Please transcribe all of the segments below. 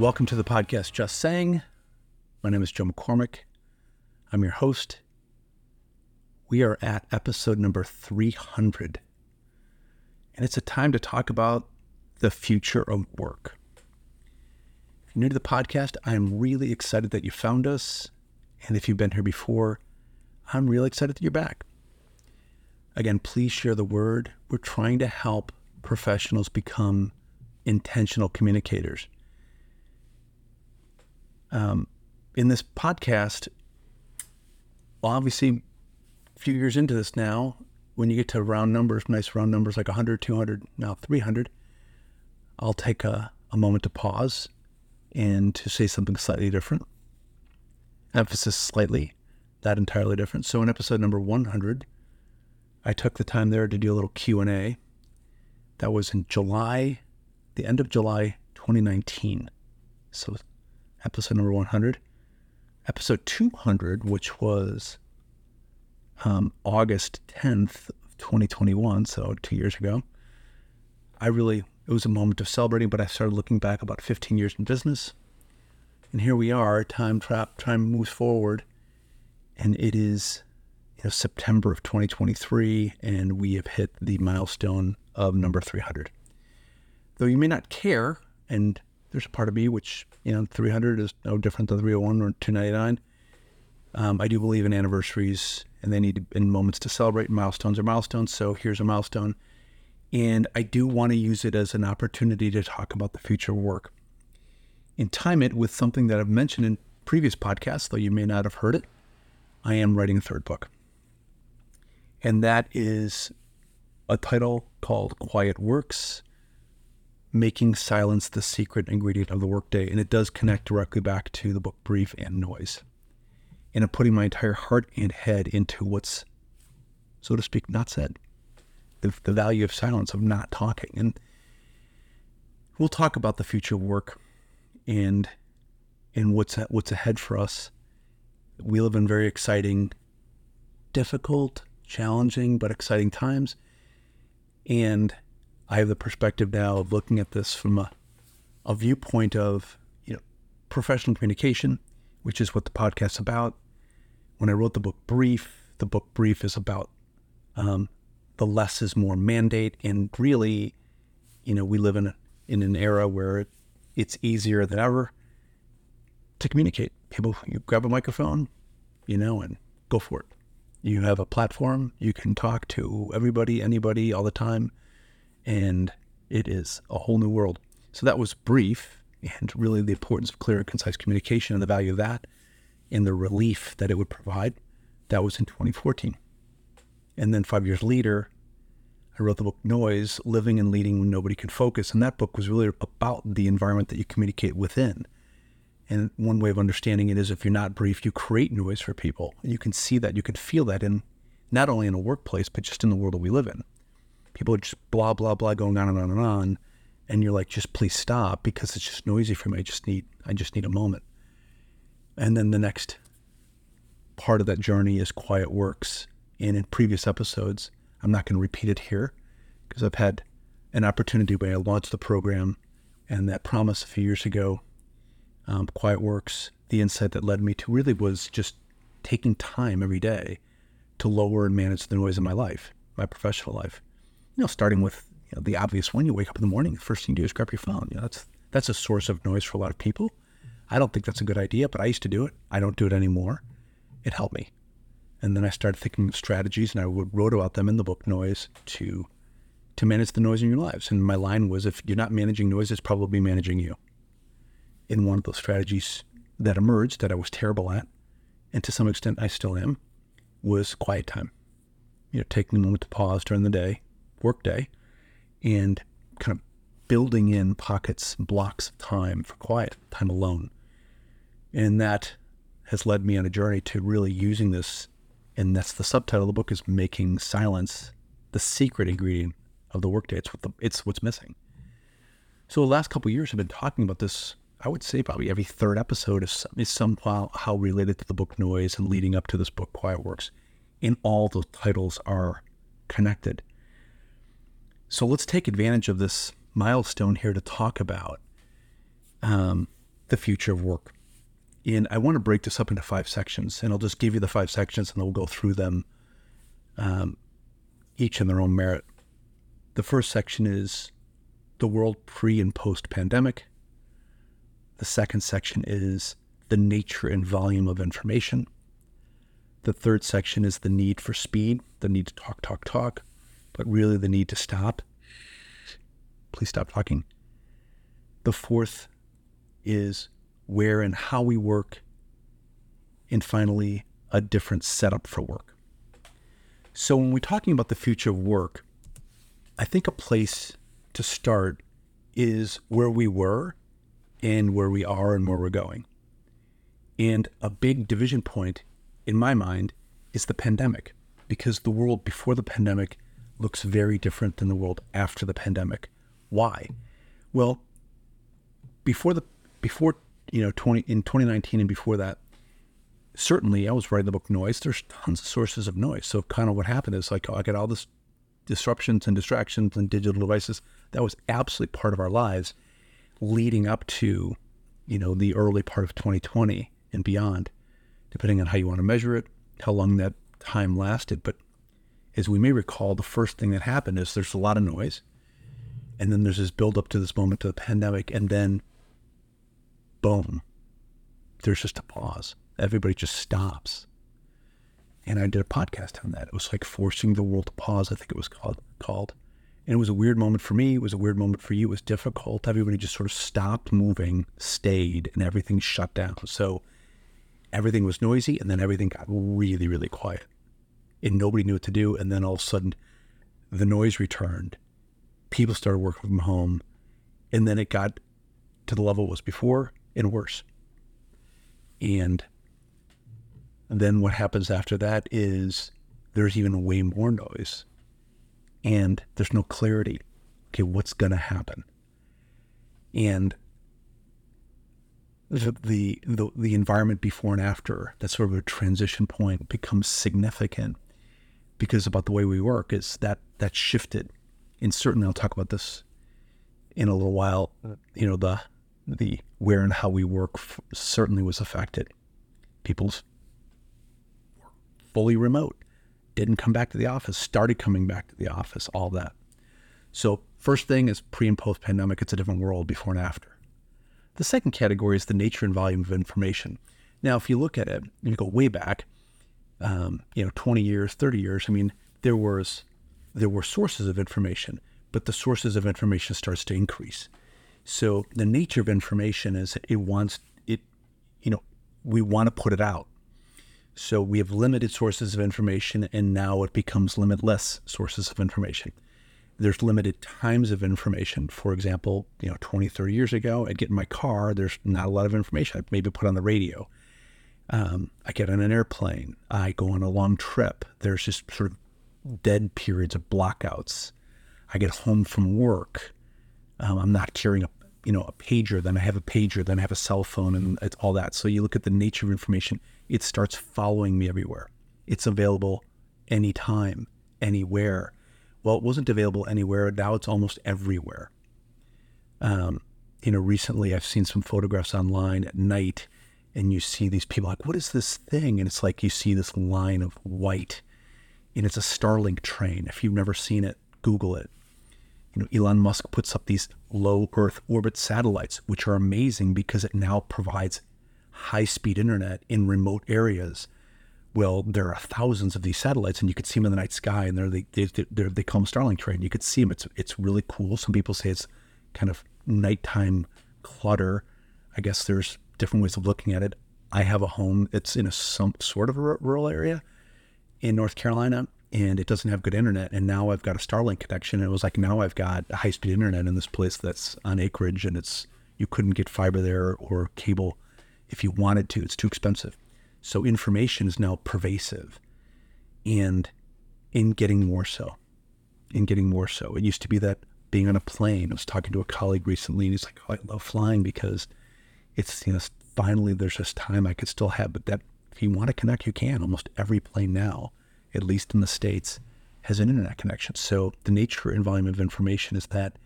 Welcome to the podcast Just Saying. My name is Joe McCormack. I'm your host. We are at episode number 300. And it's a time to talk about the future of work. If you're new to the podcast, I'm really excited that you found us. And if you've been here before, I'm really excited that you're back. Again, please share the word. We're trying to help professionals become intentional communicators. Um, in this podcast, obviously, a few years into this now, when you get to round numbers, nice round numbers like 100, 200, now 300, I'll take a, a moment to pause and to say something slightly different. Emphasis slightly, that entirely different. So in episode number 100, I took the time there to do a little Q&A. That was in July, the end of July 2019. So episode number 100. Episode 200, which was um, August 10th, 2021, so two years ago. I really, it was a moment of celebrating, but I started looking back about 15 years in business. And here we are, time trap, time moves forward, and it is you know, September of 2023, and we have hit the milestone of number 300. Though you may not care, and there's a part of me which, you know, 300 is no different than 301 or 299. Um, I do believe in anniversaries, and they need in moments to celebrate. Milestones are milestones, so here's a milestone. And I do want to use it as an opportunity to talk about the future work and time it with something that I've mentioned in previous podcasts, though you may not have heard it. I am writing a third book and that is a title called Quiet Works Making Silence the Secret Ingredient of the Workday. And it does connect directly back to the book Brief and Noise. And I'm putting my entire heart and head into what's, so to speak, not said. The, the value of silence, of not talking. And we'll talk about the future of work and and what's what's ahead for us. We live in very exciting, difficult, challenging but exciting times. And I have the perspective now of looking at this from a, a viewpoint of you know professional communication, which is what the podcast's about. When I wrote the book Brief, the book Brief is about um, the less is more mandate, and really, you know, we live in a, in an era where it's easier than ever to communicate. People, you grab a microphone, you know, and go for it. You have a platform, you can talk to everybody, anybody, all the time, and it is a whole new world. So that was brief and really the importance of clear and concise communication and the value of that and the relief that it would provide. That was in 2014. And then five years later, I wrote the book Noise Living and Leading When Nobody Can Focus. And that book was really about the environment that you communicate within. And one way of understanding it is if you're not brief, you create noise for people. You can see that, you can feel that in not only in a workplace, but just in the world that we live in. People are just blah, blah, blah going on and on and on. And you're like, just please stop because it's just noisy for me. I just need I just need a moment. And then the next part of that journey is quiet works. And in previous episodes, I'm not going to repeat it here because I've had an opportunity when I launched the program and that promise a few years ago um, Quiet Works, the insight that led me to really was just taking time every day to lower and manage the noise in my life, my professional life. Know, starting with you know, the obvious one: you wake up in the morning, the first thing you do is grab your phone. You know, that's that's a source of noise for a lot of people. I don't think that's a good idea, but I used to do it. I don't do it anymore. It helped me. And then I started thinking of strategies, and I wrote about them in the book Noise to to manage the noise in your lives. And my line was, if you're not managing noise, it's probably managing you in one of those strategies that emerged that I was terrible at, and to some extent I still am, was quiet time. You know, taking a moment to pause during the day, work day, and kind of building in pockets, blocks of time for quiet, time alone. And that has led me on a journey to really using this, and that's the subtitle of the book is Making Silence the Secret Ingredient of the Workday. It's, what the, it's what's missing. So the last couple years I've been talking about this I would say probably every third episode is, is somehow how related to the book Noise and leading up to this book Quiet Works. And all the titles are connected. So let's take advantage of this milestone here to talk about um, the future of work. And I want to break this up into five sections, and I'll just give you the five sections and we'll go through them um, each in their own merit. The first section is the world pre and post pandemic. The second section is the nature and volume of information. The third section is the need for speed, the need to talk, talk, talk, but really the need to stop. Please stop talking. The fourth is where and how we work. And finally, a different setup for work. So, when we're talking about the future of work, I think a place to start is where we were and where we are and where we're going. And a big division point in my mind is the pandemic, because the world before the pandemic looks very different than the world after the pandemic. Why? Well, before the before you know 20 in 2019 and before that, certainly I was writing the book Noise. There's tons of sources of noise. So kind of what happened is like I got all this disruptions and distractions and digital devices. That was absolutely part of our lives leading up to, you know, the early part of 2020 and beyond, depending on how you want to measure it, how long that time lasted. But as we may recall, the first thing that happened is there's a lot of noise. And then there's this build up to this moment to the pandemic. And then, boom, there's just a pause. Everybody just stops. And I did a podcast on that. It was like forcing the world to pause, I think it was called. called. And it was a weird moment for me. It was a weird moment for you. It was difficult. Everybody just sort of stopped moving, stayed, and everything shut down. So everything was noisy, and then everything got really, really quiet. And nobody knew what to do. And then all of a sudden, the noise returned. People started working from home. And then it got to the level it was before and worse. And then what happens after that is there's even way more noise and there's no clarity. Okay, what's going to happen? And the, the, the environment before and after that sort of a transition point becomes significant because about the way we work is that that shifted and certainly I'll talk about this in a little while you know the the where and how we work f- certainly was affected people's fully remote didn't come back to the office, started coming back to the office, all that. So, first thing is pre and post pandemic, it's a different world before and after. The second category is the nature and volume of information. Now, if you look at it, you go way back, um, you know, 20 years, 30 years, I mean, there was there were sources of information, but the sources of information starts to increase. So the nature of information is it wants it, you know, we want to put it out. So we have limited sources of information, and now it becomes limitless sources of information. There's limited times of information. For example, you know, 20, 30 years ago, I'd get in my car, there's not a lot of information. I'd maybe put on the radio. Um, I get on an airplane. I go on a long trip. There's just sort of dead periods of blockouts. I get home from work. Um, I'm not carrying a you know a pager. Then I have a pager. Then I have a cell phone, and it's all that. So you look at the nature of information it starts following me everywhere. It's available anytime, anywhere. Well, it wasn't available anywhere. Now it's almost everywhere. Um, you know, recently I've seen some photographs online at night, and you see these people like, "What is this thing?" And it's like you see this line of white, and it's a Starlink train. If you've never seen it, Google it. You know, Elon Musk puts up these low Earth orbit satellites, which are amazing because it now provides high speed internet in remote areas. Well, there are thousands of these satellites, and you could see them in the night sky, and they're, they they they call them Starlink train. You could see them. It's it's really cool. Some people say it's kind of nighttime clutter. I guess there's different ways of looking at it. I have a home. It's in a some sort of a rural area in North Carolina, and it doesn't have good internet. And now I've got a Starlink connection. And it was like now I've got high speed internet in this place that's on acreage, and it's you couldn't get fiber there or cable if you wanted to. It's too expensive. So information is now pervasive and in getting more so. In getting more so. It used to be that being on a plane. I was talking to a colleague recently and he's like, oh, I love flying because it's, you know, finally there's this time I could still have, but that if you want to connect, you can. Almost every plane now, at least in the States, has an internet connection. So the nature and volume of information is that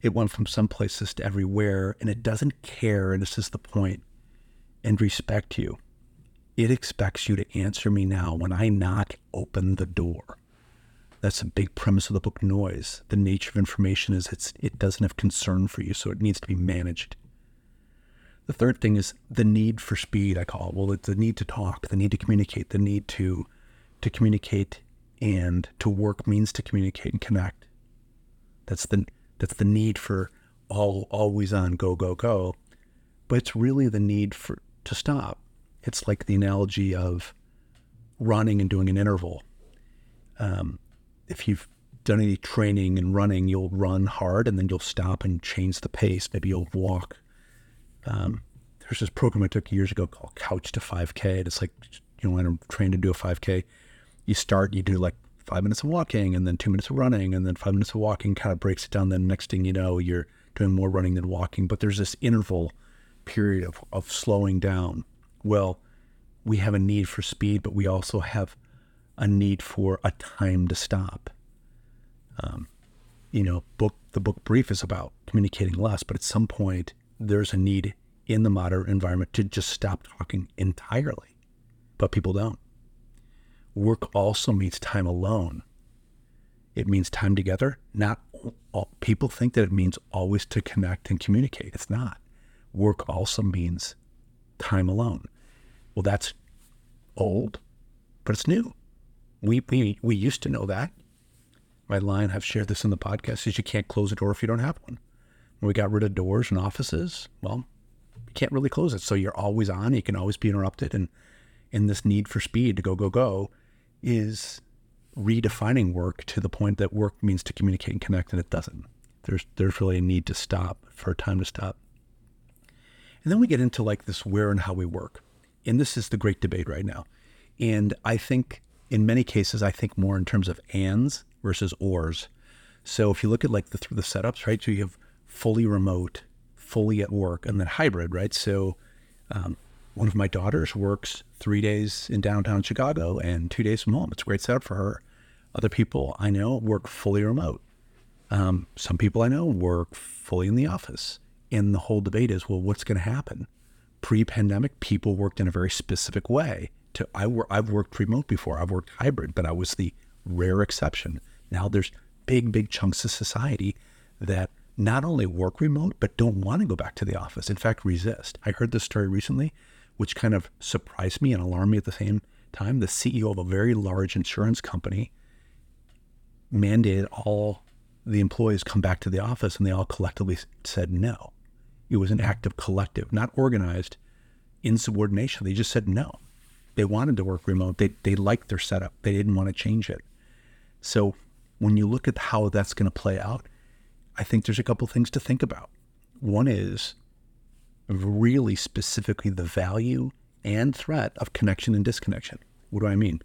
it went from some places to everywhere, and it doesn't care. And this is the point, and respect you. It expects you to answer me now. When I knock, open the door. That's a big premise of the book Noise. The nature of information is it's it doesn't have concern for you, so it needs to be managed. The third thing is the need for speed, I call it. Well, it's the need to talk, the need to communicate, the need to to communicate and to work means to communicate and connect. That's the that's the need for all always on go go go. But it's really the need for to stop. It's like the analogy of running and doing an interval. Um, if you've done any training and running, you'll run hard and then you'll stop and change the pace. Maybe you'll walk. Um, there's this program I took years ago called Couch to 5K. And it's like, you know, when I'm trained to do a 5K, you start, you do like five minutes of walking and then two minutes of running and then five minutes of walking kind of breaks it down. Then next thing you know, you're doing more running than walking. But there's this interval period of, of slowing down. Well, we have a need for speed, but we also have a need for a time to stop. Um, you know, book the book brief is about communicating less, but at some point there's a need in the modern environment to just stop talking entirely. But people don't. Work also means time alone. It means time together. Not all, people think that it means always to connect and communicate. It's not. Work also means time alone. Well, that's old, but it's new. We, we, we used to know that. My line, I've shared this in the podcast, is you can't close a door if you don't have one. We got rid of doors and offices, well, you can't really close it. So you're always on. You can always be interrupted. And in this need for speed to go, go, go is redefining work to the point that work means to communicate and connect, and it doesn't. There's, there's really a need to stop for a time to stop. And then we get into like this where and how we work. And this is the great debate right now. And I think in many cases, I think more in terms of ands versus ors. So if you look at like the, the setups, right? So you have fully remote, fully at work, and then hybrid, right? So um, one of my daughters works three days in downtown Chicago and two days from home. It's a great setup for her. Other people I know work fully remote. Um, some people I know work fully in the office. And the whole debate is, well, what's going to happen? Pre-pandemic, people worked in a very specific way to I work I've worked remote before. I've worked hybrid, but I was the rare exception. Now there's big, big chunks of society that not only work remote, but don't want to go back to the office. In fact, resist. I heard this story recently, which kind of surprised me and alarmed me at the same time. The CEO of a very large insurance company mandated all the employees come back to the office, and they all collectively said no. It was an act of collective, not organized insubordination. They just said no. They wanted to work remote. They, they liked their setup. They didn't want to change it. So when you look at how that's going to play out, I think there's a couple things to think about. One is really specifically the value and threat of connection and disconnection. What do I mean?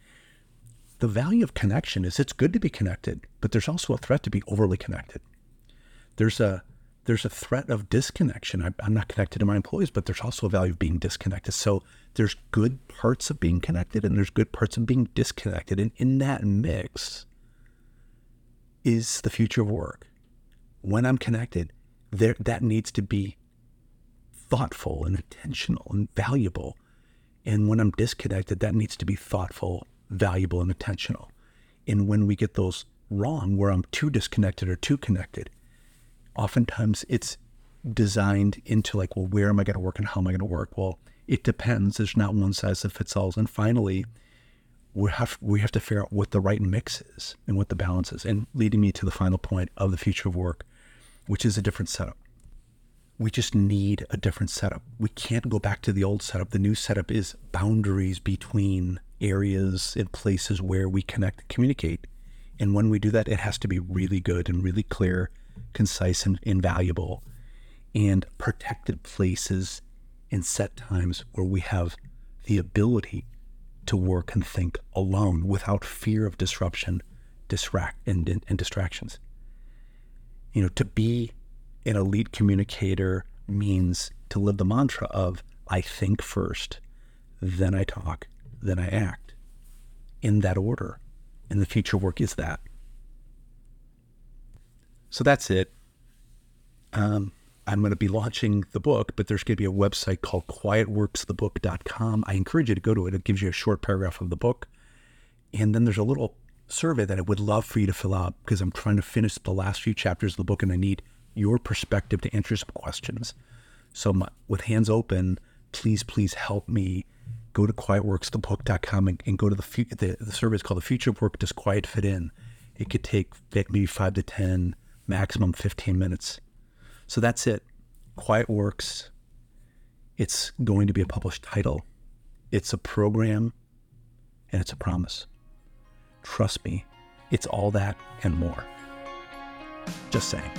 The value of connection is it's good to be connected, but there's also a threat to be overly connected. There's a there's a threat of disconnection. I, I'm not connected to my employees, but there's also a value of being disconnected. So there's good parts of being connected and there's good parts of being disconnected. And in that mix is the future of work. When I'm connected, there that needs to be thoughtful and intentional and valuable. And when I'm disconnected, that needs to be thoughtful, valuable, and intentional. And when we get those wrong, where I'm too disconnected or too connected, oftentimes it's designed into like, well, where am I going to work and how am I going to work? Well, it depends. There's not one size that fits all. And finally, we have we have to figure out what the right mix is and what the balance is. And leading me to the final point of the future of work, which is a different setup. We just need a different setup. We can't go back to the old setup. The new setup is boundaries between areas and places where we connect and communicate. And when we do that, it has to be really good and really clear concise and invaluable, and protected places and set times where we have the ability to work and think alone without fear of disruption, distract and, and, and distractions. You know, to be an elite communicator means to live the mantra of I think first, then I talk, then I act. In that order. And the future work is that. So that's it. Um, I'm going to be launching the book, but there's going to be a website called quietworksthebook.com. I encourage you to go to it. It gives you a short paragraph of the book. And then there's a little survey that I would love for you to fill out because I'm trying to finish the last few chapters of the book and I need your perspective to answer some questions. So, my, with hands open, please, please help me go to quietworksthebook.com and, and go to the, the, the survey is called The Future of Work Does Quiet Fit In? It could take maybe five to 10, maximum 15 minutes. So that's it. Quiet Works. It's going to be a published title. It's a program and it's a promise. Trust me, it's all that and more. Just saying.